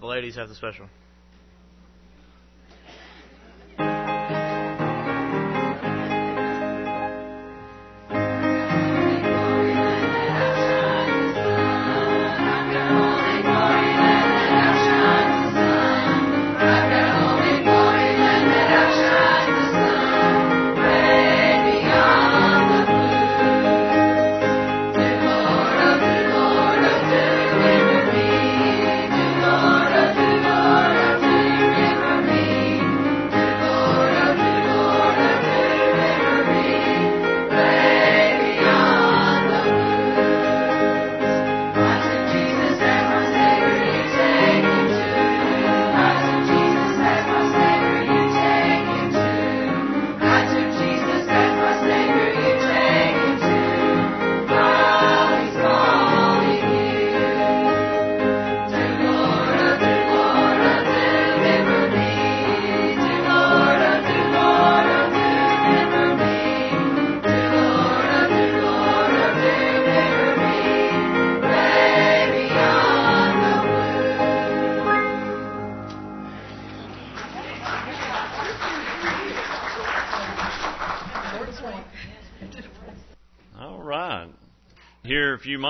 the ladies have the special.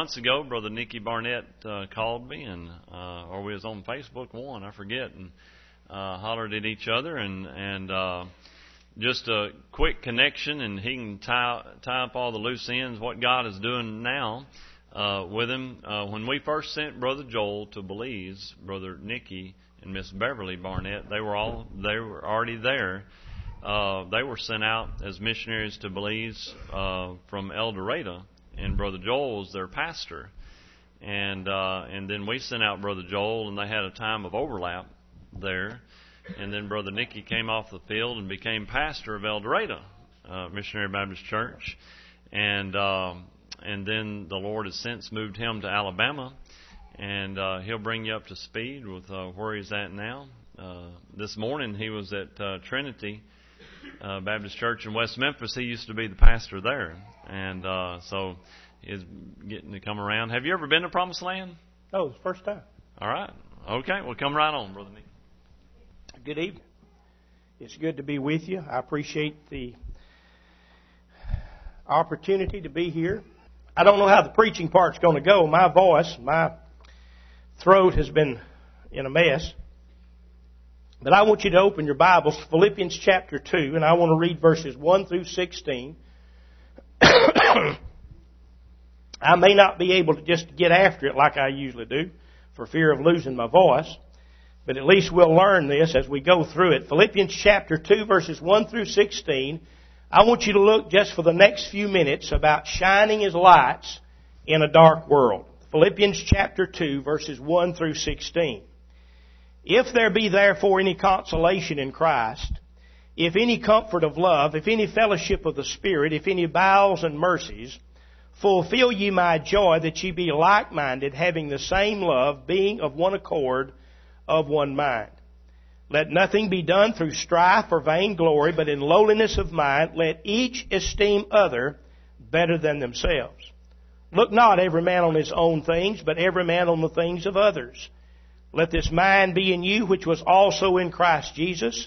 Months ago, Brother Nicky Barnett uh, called me, and uh, or we was on Facebook one, I forget, and uh, hollered at each other, and and uh, just a quick connection, and he can tie tie up all the loose ends. What God is doing now uh, with him. Uh, when we first sent Brother Joel to Belize, Brother Nicky and Miss Beverly Barnett, they were all they were already there. Uh, they were sent out as missionaries to Belize uh, from El Dorado, and Brother Joel was their pastor. And uh, and then we sent out Brother Joel, and they had a time of overlap there. And then Brother Nicky came off the field and became pastor of El Dorado uh, Missionary Baptist Church. And um, and then the Lord has since moved him to Alabama, and uh, he'll bring you up to speed with uh, where he's at now. Uh, this morning he was at uh, Trinity uh, Baptist Church in West Memphis. He used to be the pastor there, and uh, so he's getting to come around. Have you ever been to Promised Land? Oh, it's the first time. All right. Okay. Well, come right on, brother Nick. Good evening. It's good to be with you. I appreciate the opportunity to be here. I don't know how the preaching part's going to go. My voice, my throat has been in a mess. But I want you to open your Bibles to Philippians chapter 2, and I want to read verses 1 through 16. I may not be able to just get after it like I usually do for fear of losing my voice, but at least we'll learn this as we go through it. Philippians chapter 2 verses 1 through 16. I want you to look just for the next few minutes about shining as lights in a dark world. Philippians chapter 2 verses 1 through 16. If there be therefore any consolation in Christ, if any comfort of love, if any fellowship of the Spirit, if any bowels and mercies, fulfill ye my joy that ye be like-minded, having the same love, being of one accord, of one mind. Let nothing be done through strife or vainglory, but in lowliness of mind, let each esteem other better than themselves. Look not every man on his own things, but every man on the things of others. Let this mind be in you, which was also in Christ Jesus,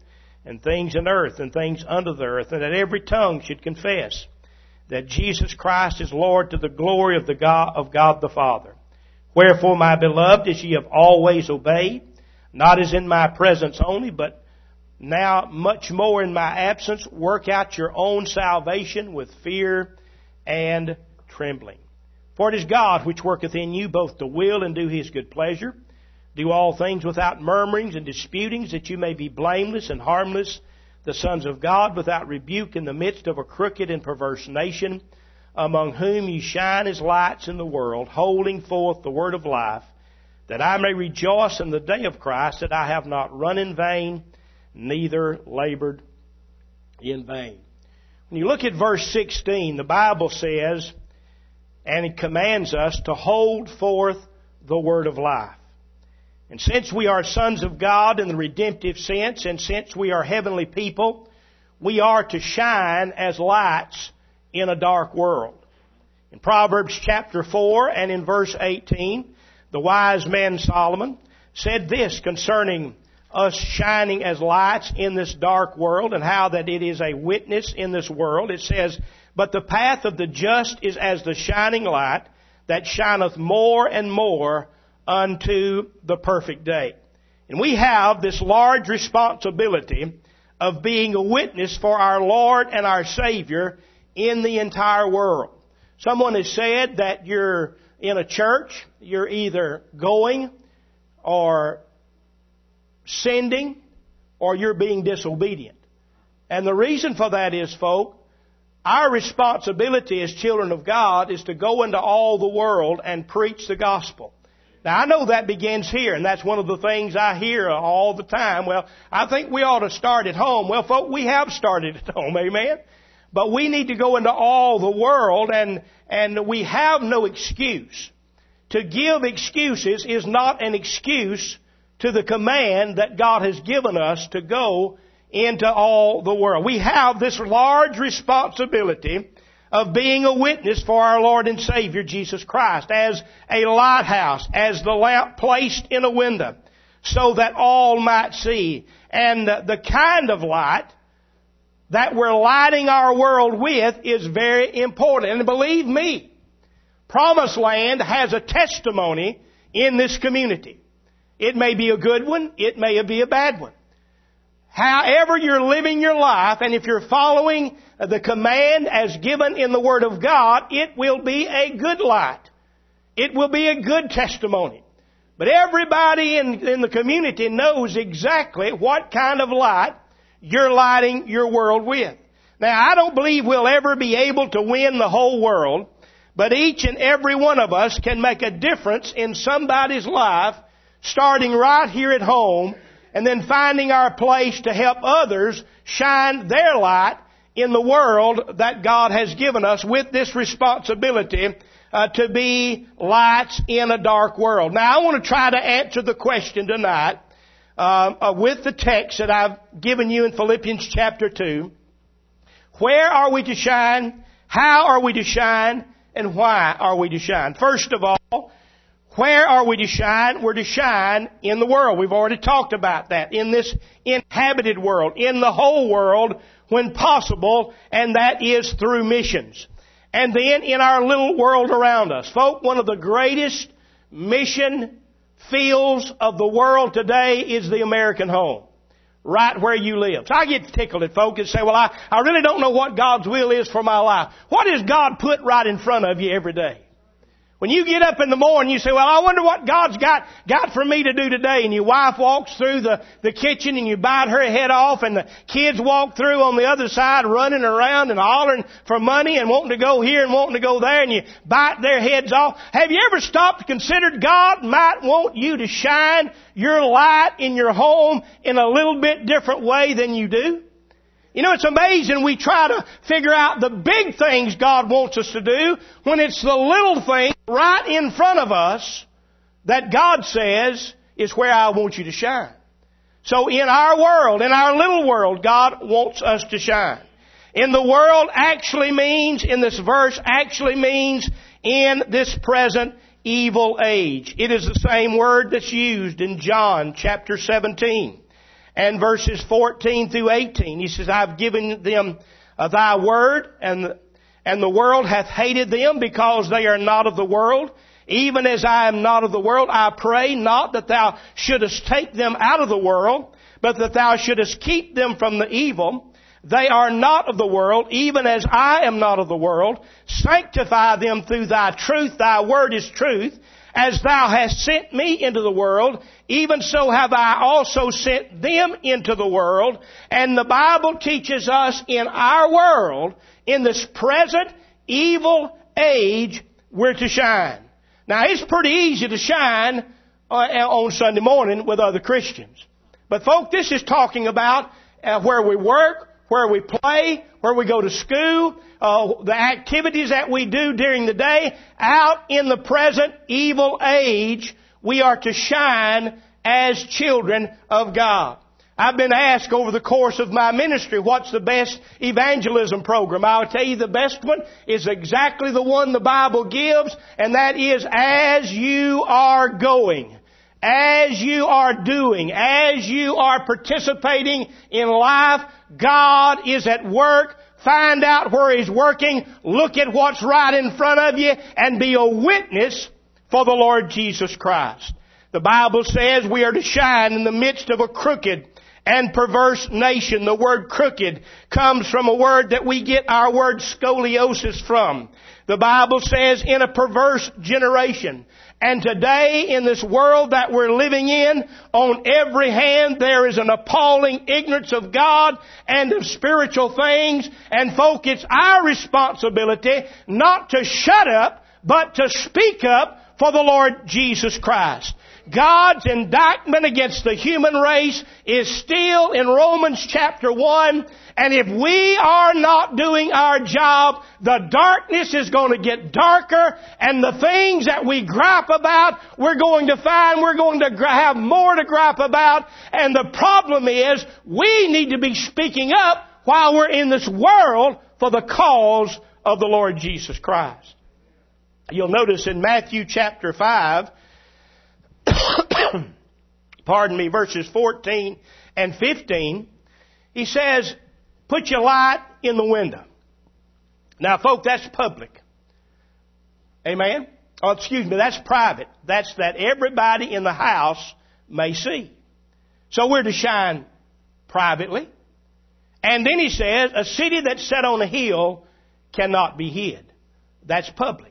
and things in earth, and things under the earth, and that every tongue should confess that Jesus Christ is Lord to the glory of the God of God the Father. Wherefore, my beloved, as ye have always obeyed, not as in my presence only, but now much more in my absence, work out your own salvation with fear and trembling. For it is God which worketh in you both to will and do his good pleasure. Do all things without murmurings and disputings, that you may be blameless and harmless, the sons of God, without rebuke in the midst of a crooked and perverse nation, among whom ye shine as lights in the world, holding forth the word of life, that I may rejoice in the day of Christ, that I have not run in vain, neither labored in vain. When you look at verse 16, the Bible says, and it commands us to hold forth the word of life. And since we are sons of God in the redemptive sense, and since we are heavenly people, we are to shine as lights in a dark world. In Proverbs chapter 4 and in verse 18, the wise man Solomon said this concerning us shining as lights in this dark world and how that it is a witness in this world. It says, But the path of the just is as the shining light that shineth more and more unto the perfect day. And we have this large responsibility of being a witness for our Lord and our Savior in the entire world. Someone has said that you're in a church, you're either going or sending or you're being disobedient. And the reason for that is, folk, our responsibility as children of God is to go into all the world and preach the gospel. Now I know that begins here, and that's one of the things I hear all the time. Well, I think we ought to start at home. Well, folk, we have started at home, amen? But we need to go into all the world, and, and we have no excuse. To give excuses is not an excuse to the command that God has given us to go into all the world. We have this large responsibility of being a witness for our Lord and Savior Jesus Christ as a lighthouse, as the lamp placed in a window so that all might see. And the kind of light that we're lighting our world with is very important. And believe me, Promised Land has a testimony in this community. It may be a good one, it may be a bad one. However you're living your life, and if you're following the command as given in the Word of God, it will be a good light. It will be a good testimony. But everybody in, in the community knows exactly what kind of light you're lighting your world with. Now, I don't believe we'll ever be able to win the whole world, but each and every one of us can make a difference in somebody's life, starting right here at home, and then finding our place to help others shine their light in the world that God has given us with this responsibility uh, to be lights in a dark world. Now I want to try to answer the question tonight uh, uh, with the text that I've given you in Philippians chapter 2. Where are we to shine? How are we to shine? And why are we to shine? First of all, where are we to shine? We're to shine in the world. We've already talked about that. In this inhabited world. In the whole world when possible. And that is through missions. And then in our little world around us. Folk, one of the greatest mission fields of the world today is the American home right where you live. So I get tickled at folk and say, well, I, I really don't know what God's will is for my life. What does God put right in front of you every day? When you get up in the morning, you say, well, I wonder what God's got, got for me to do today. And your wife walks through the, the kitchen and you bite her head off and the kids walk through on the other side running around and hollering for money and wanting to go here and wanting to go there and you bite their heads off. Have you ever stopped considered God might want you to shine your light in your home in a little bit different way than you do? You know, it's amazing we try to figure out the big things God wants us to do when it's the little thing right in front of us that God says is where I want you to shine. So in our world, in our little world, God wants us to shine. In the world actually means, in this verse, actually means in this present evil age. It is the same word that's used in John chapter 17 and verses 14 through 18. He says, I've given them uh, thy word and, and the world hath hated them because they are not of the world. Even as I am not of the world, I pray not that thou shouldest take them out of the world, but that thou shouldest keep them from the evil. They are not of the world, even as I am not of the world. Sanctify them through thy truth. Thy word is truth. As thou hast sent me into the world, even so have I also sent them into the world. And the Bible teaches us in our world, in this present evil age, we're to shine. Now it's pretty easy to shine uh, on Sunday morning with other Christians. But folk, this is talking about uh, where we work, where we play, where we go to school, uh, the activities that we do during the day. Out in the present evil age, we are to shine as children of God. I've been asked over the course of my ministry, what's the best evangelism program? I'll tell you the best one is exactly the one the Bible gives, and that is as you are going. As you are doing, as you are participating in life, God is at work. Find out where He's working, look at what's right in front of you, and be a witness for the Lord Jesus Christ. The Bible says we are to shine in the midst of a crooked and perverse nation. The word crooked comes from a word that we get our word scoliosis from. The Bible says in a perverse generation. And today in this world that we're living in, on every hand there is an appalling ignorance of God and of spiritual things. And folk, it's our responsibility not to shut up, but to speak up for the Lord Jesus Christ. God's indictment against the human race is still in Romans chapter 1. And if we are not doing our job, the darkness is going to get darker and the things that we gripe about, we're going to find we're going to have more to gripe about. And the problem is we need to be speaking up while we're in this world for the cause of the Lord Jesus Christ. You'll notice in Matthew chapter 5, pardon me, verses 14 and 15, he says, put your light in the window. Now, folks, that's public. Amen? Oh, excuse me, that's private. That's that everybody in the house may see. So we're to shine privately. And then he says, a city that's set on a hill cannot be hid. That's public.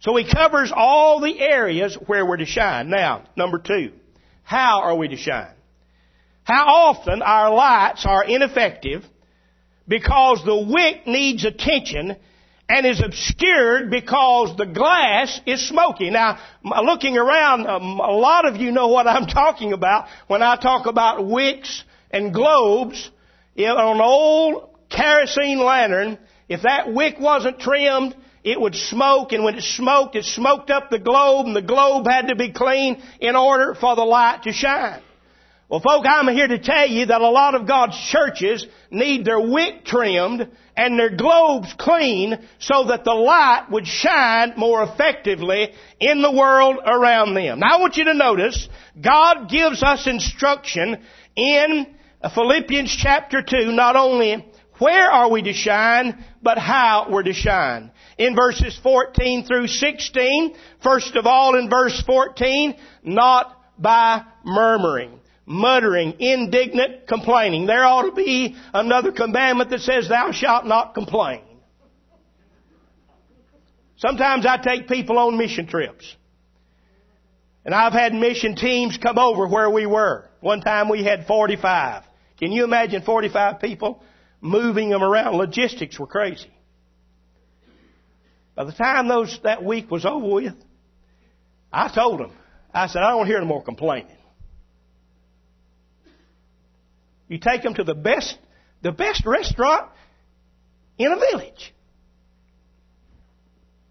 So he covers all the areas where we're to shine. Now, number two, how are we to shine? How often our lights are ineffective because the wick needs attention and is obscured because the glass is smoky. Now, looking around, um, a lot of you know what I'm talking about when I talk about wicks and globes. On an old kerosene lantern, if that wick wasn't trimmed, it would smoke, and when it smoked, it smoked up the globe, and the globe had to be clean in order for the light to shine. Well, folk, I'm here to tell you that a lot of God's churches need their wick trimmed and their globes clean so that the light would shine more effectively in the world around them. Now I want you to notice, God gives us instruction in Philippians chapter 2, not only where are we to shine, but how we're to shine in verses 14 through 16. First of all, in verse 14, not by murmuring muttering, indignant, complaining. There ought to be another commandment that says, thou shalt not complain. Sometimes I take people on mission trips. And I've had mission teams come over where we were. One time we had 45. Can you imagine 45 people moving them around? Logistics were crazy. By the time those, that week was over with, I told them, I said, I don't hear no more complaining. You take them to the best, the best restaurant in a village.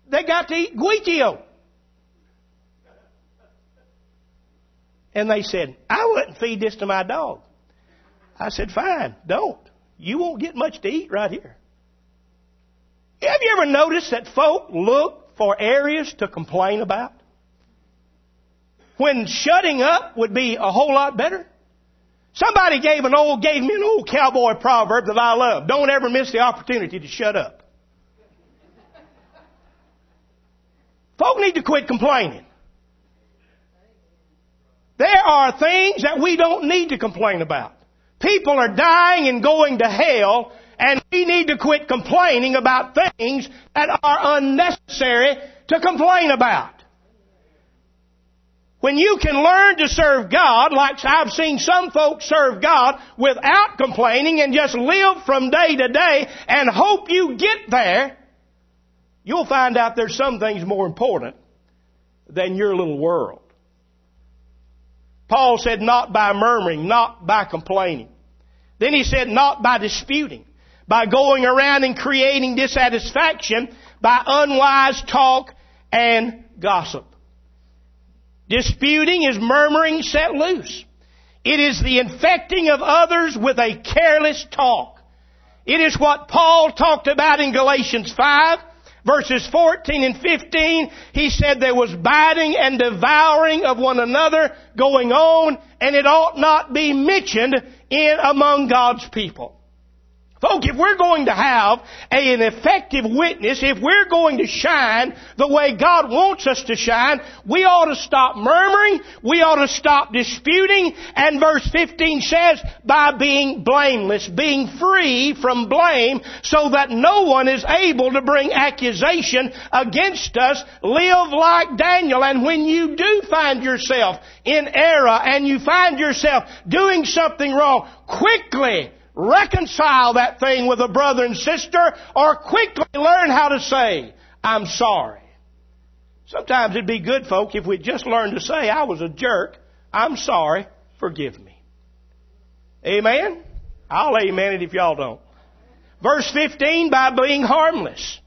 They got to eat guiccio. And they said, I wouldn't feed this to my dog. I said, fine, don't. You won't get much to eat right here. Have you ever noticed that folk look for areas to complain about? When shutting up would be a whole lot better? Somebody gave an old, gave me an old cowboy proverb that I love. Don't ever miss the opportunity to shut up. Folk need to quit complaining. There are things that we don't need to complain about. People are dying and going to hell and we need to quit complaining about things that are unnecessary to complain about. When you can learn to serve God, like I've seen some folks serve God without complaining and just live from day to day and hope you get there, you'll find out there's some things more important than your little world. Paul said, not by murmuring, not by complaining. Then he said, not by disputing, by going around and creating dissatisfaction by unwise talk and gossip. Disputing is murmuring set loose. It is the infecting of others with a careless talk. It is what Paul talked about in Galatians 5 verses 14 and 15, he said there was biting and devouring of one another going on, and it ought not be mentioned in among God's people. Folks, if we're going to have an effective witness, if we're going to shine the way God wants us to shine, we ought to stop murmuring, we ought to stop disputing, and verse 15 says, by being blameless, being free from blame, so that no one is able to bring accusation against us, live like Daniel, and when you do find yourself in error, and you find yourself doing something wrong, quickly reconcile that thing with a brother and sister or quickly learn how to say, I'm sorry. Sometimes it'd be good, folk, if we just learned to say, I was a jerk, I'm sorry, forgive me. Amen? I'll amen it if y'all don't. Verse 15, by being harmless.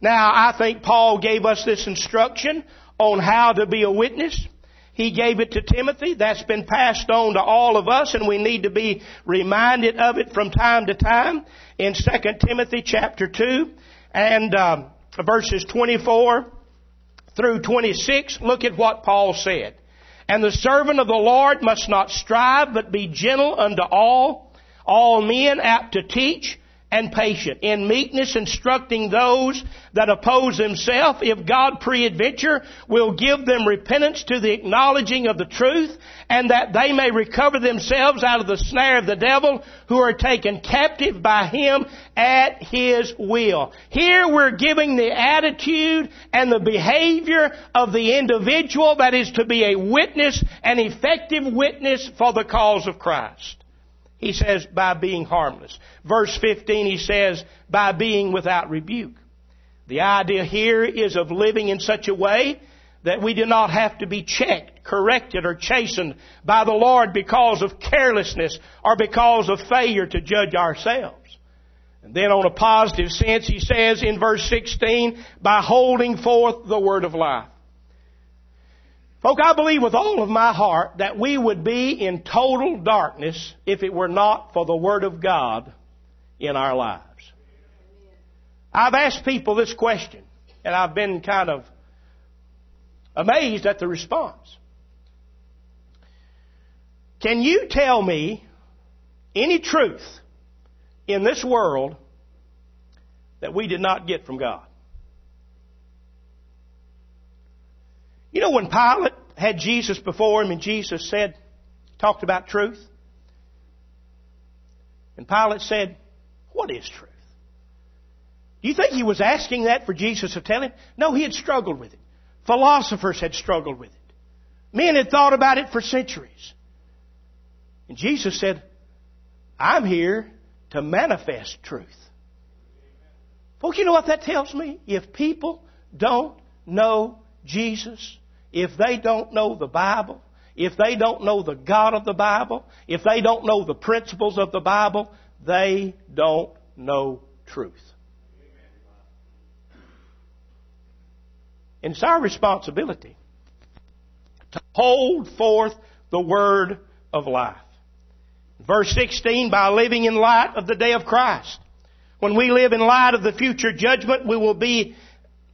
Now, I think Paul gave us this instruction on how to be a witness. He gave it to Timothy. That's been passed on to all of us and we need to be reminded of it from time to time in 2 Timothy chapter 2 and um, verses 24 through 26. Look at what Paul said. And the servant of the Lord must not strive, but be gentle unto all, all men apt to teach, and patient, in meekness instructing those that oppose himself, if God preadventure will give them repentance to the acknowledging of the truth, and that they may recover themselves out of the snare of the devil, who are taken captive by him at his will. Here we're giving the attitude and the behavior of the individual that is to be a witness, an effective witness for the cause of Christ. He says, by being harmless. Verse 15, he says, by being without rebuke. The idea here is of living in such a way that we do not have to be checked, corrected, or chastened by the Lord because of carelessness or because of failure to judge ourselves. And then on a positive sense, he says in verse 16, by holding forth the word of life. Folk, I believe with all of my heart that we would be in total darkness if it were not for the Word of God in our lives. I've asked people this question, and I've been kind of amazed at the response. Can you tell me any truth in this world that we did not get from God? You know when Pilate had Jesus before him and Jesus said, talked about truth? And Pilate said, What is truth? Do you think he was asking that for Jesus to tell him? No, he had struggled with it. Philosophers had struggled with it. Men had thought about it for centuries. And Jesus said, I'm here to manifest truth. Folks, you know what that tells me? If people don't know Jesus, if they don't know the Bible, if they don't know the God of the Bible, if they don't know the principles of the Bible, they don't know truth. And it's our responsibility to hold forth the word of life. Verse 16, by living in light of the day of Christ. When we live in light of the future judgment, we will be,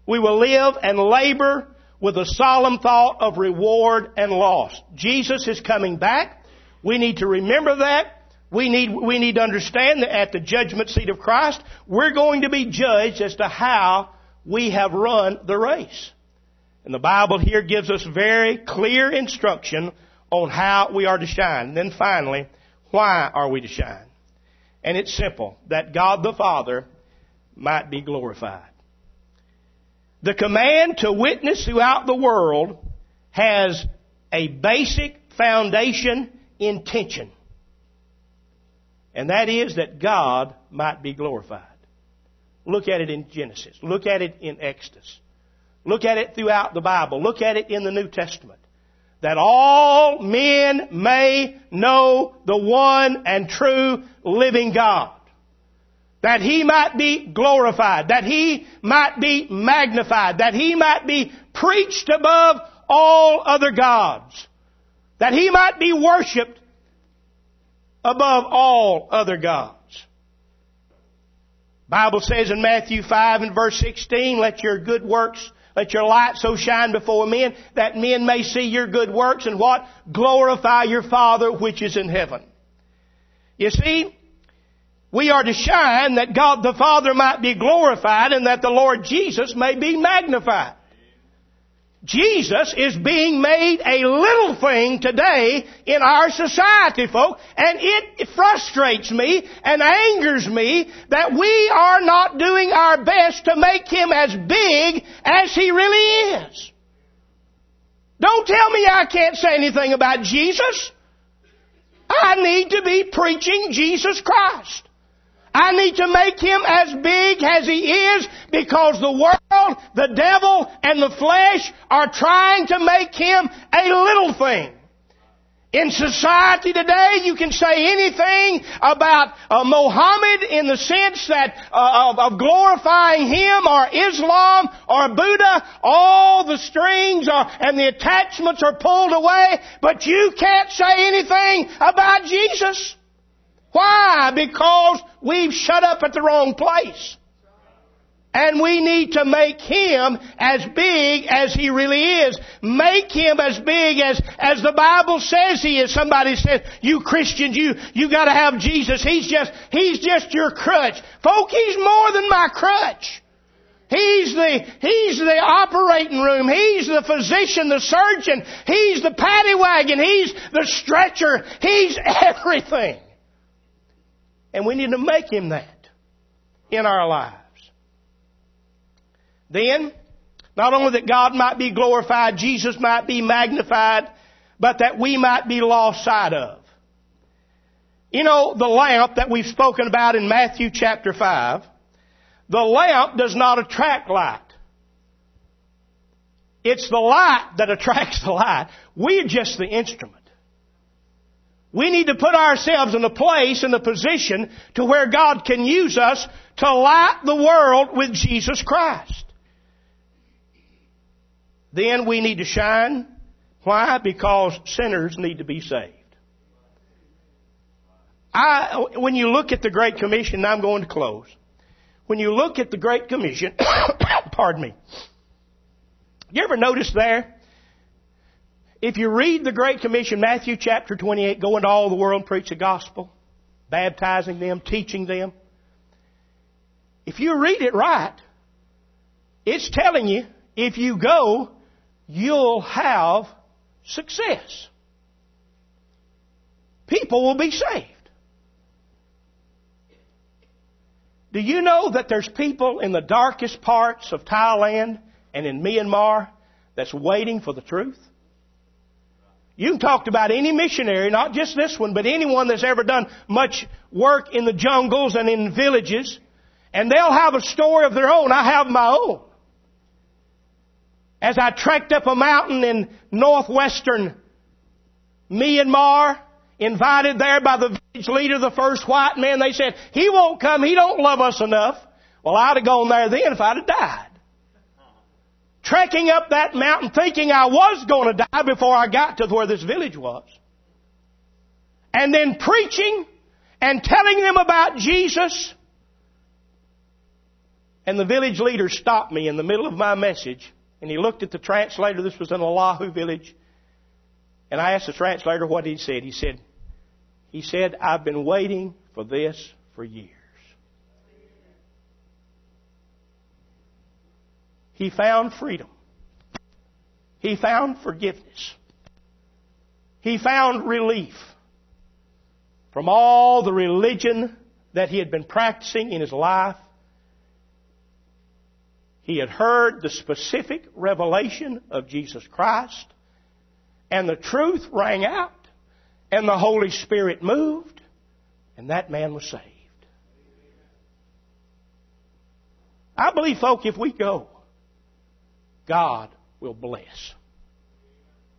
we will live and labor with a solemn thought of reward and loss. Jesus is coming back. We need to remember that. We need, we need to understand that at the judgment seat of Christ, we're going to be judged as to how we have run the race. And the Bible here gives us very clear instruction on how we are to shine. And then finally, why are we to shine? And it's simple, that God the Father might be glorified. The command to witness throughout the world has a basic foundation intention. And that is that God might be glorified. Look at it in Genesis. Look at it in Exodus. Look at it throughout the Bible. Look at it in the New Testament. that all men may know the one and true living God. That He might be glorified, that He might be magnified, that He might be preached above all other gods, that He might be worshiped above all other gods. Bible says in Matthew 5 and verse 16, let your good works let your light so shine before men that men may see your good works and what? Glorify your Father which is in heaven. You see, we are to shine that God the Father might be glorified and that the Lord Jesus may be magnified. Jesus is being made a little thing today in our society, folks, and it frustrates me and angers me that we are not doing our best to make Him as big as He really is. Don't tell me I can't say anything about Jesus. I need to be preaching Jesus Christ. I need to make him as big as he is because the world, the devil, and the flesh are trying to make him a little thing. In society today, you can say anything about uh, Mohammed in the sense that uh, of, of, glorifying him, or Islam, or Buddha. All the strings are and the attachments are pulled away, but you can't say anything about Jesus. Why? Because we've shut up at the wrong place. And we need to make Him as big as He really is. Make Him as big as, as the Bible says He is. Somebody says, you Christians, you, you gotta have Jesus. He's just, He's just your crutch. Folk, He's more than my crutch. He's the, He's the operating room. He's the physician, the surgeon. He's the paddy wagon. He's the stretcher. He's everything. And we need to make Him that in our lives. Then, not only that God might be glorified, Jesus might be magnified, but that we might be lost sight of. You know, the lamp that we've spoken about in Matthew chapter 5, the lamp does not attract light. It's the light that attracts the light. We're just the instrument. We need to put ourselves in a place, in a position to where God can use us to light the world with Jesus Christ. Then we need to shine. Why? Because sinners need to be saved. I, when you look at the Great Commission, I'm going to close. When you look at the Great Commission, pardon me, you ever notice there if you read the Great Commission, Matthew chapter 28, go into all the world and preach the gospel, baptizing them, teaching them. If you read it right, it's telling you if you go, you'll have success. People will be saved. Do you know that there's people in the darkest parts of Thailand and in Myanmar that's waiting for the truth? You can talk about any missionary, not just this one, but anyone that's ever done much work in the jungles and in villages, and they'll have a story of their own. I have my own. As I trekked up a mountain in northwestern Myanmar, invited there by the village leader, the first white man, they said, he won't come, he don't love us enough. Well, I'd have gone there then if I'd have died trekking up that mountain thinking I was going to die before I got to where this village was. And then preaching and telling them about Jesus. And the village leader stopped me in the middle of my message and he looked at the translator. This was in Oahu village. And I asked the translator what he said. He said, he said, I've been waiting for this for years. He found freedom. He found forgiveness. He found relief from all the religion that he had been practicing in his life. He had heard the specific revelation of Jesus Christ, and the truth rang out, and the Holy Spirit moved, and that man was saved. I believe, folk, if we go, God will bless.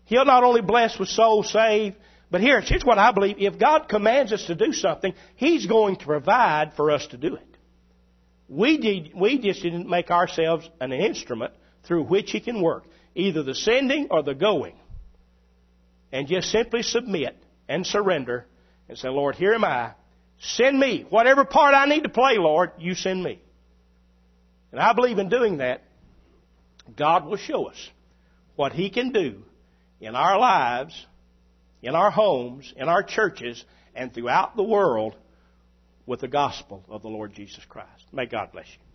He'll not only bless with souls saved, but here, here's what I believe. If God commands us to do something, He's going to provide for us to do it. We, did, we just didn't make ourselves an instrument through which He can work, either the sending or the going. And just simply submit and surrender and say, Lord, here am I. Send me. Whatever part I need to play, Lord, you send me. And I believe in doing that, God will show us what He can do in our lives, in our homes, in our churches, and throughout the world with the gospel of the Lord Jesus Christ. May God bless you.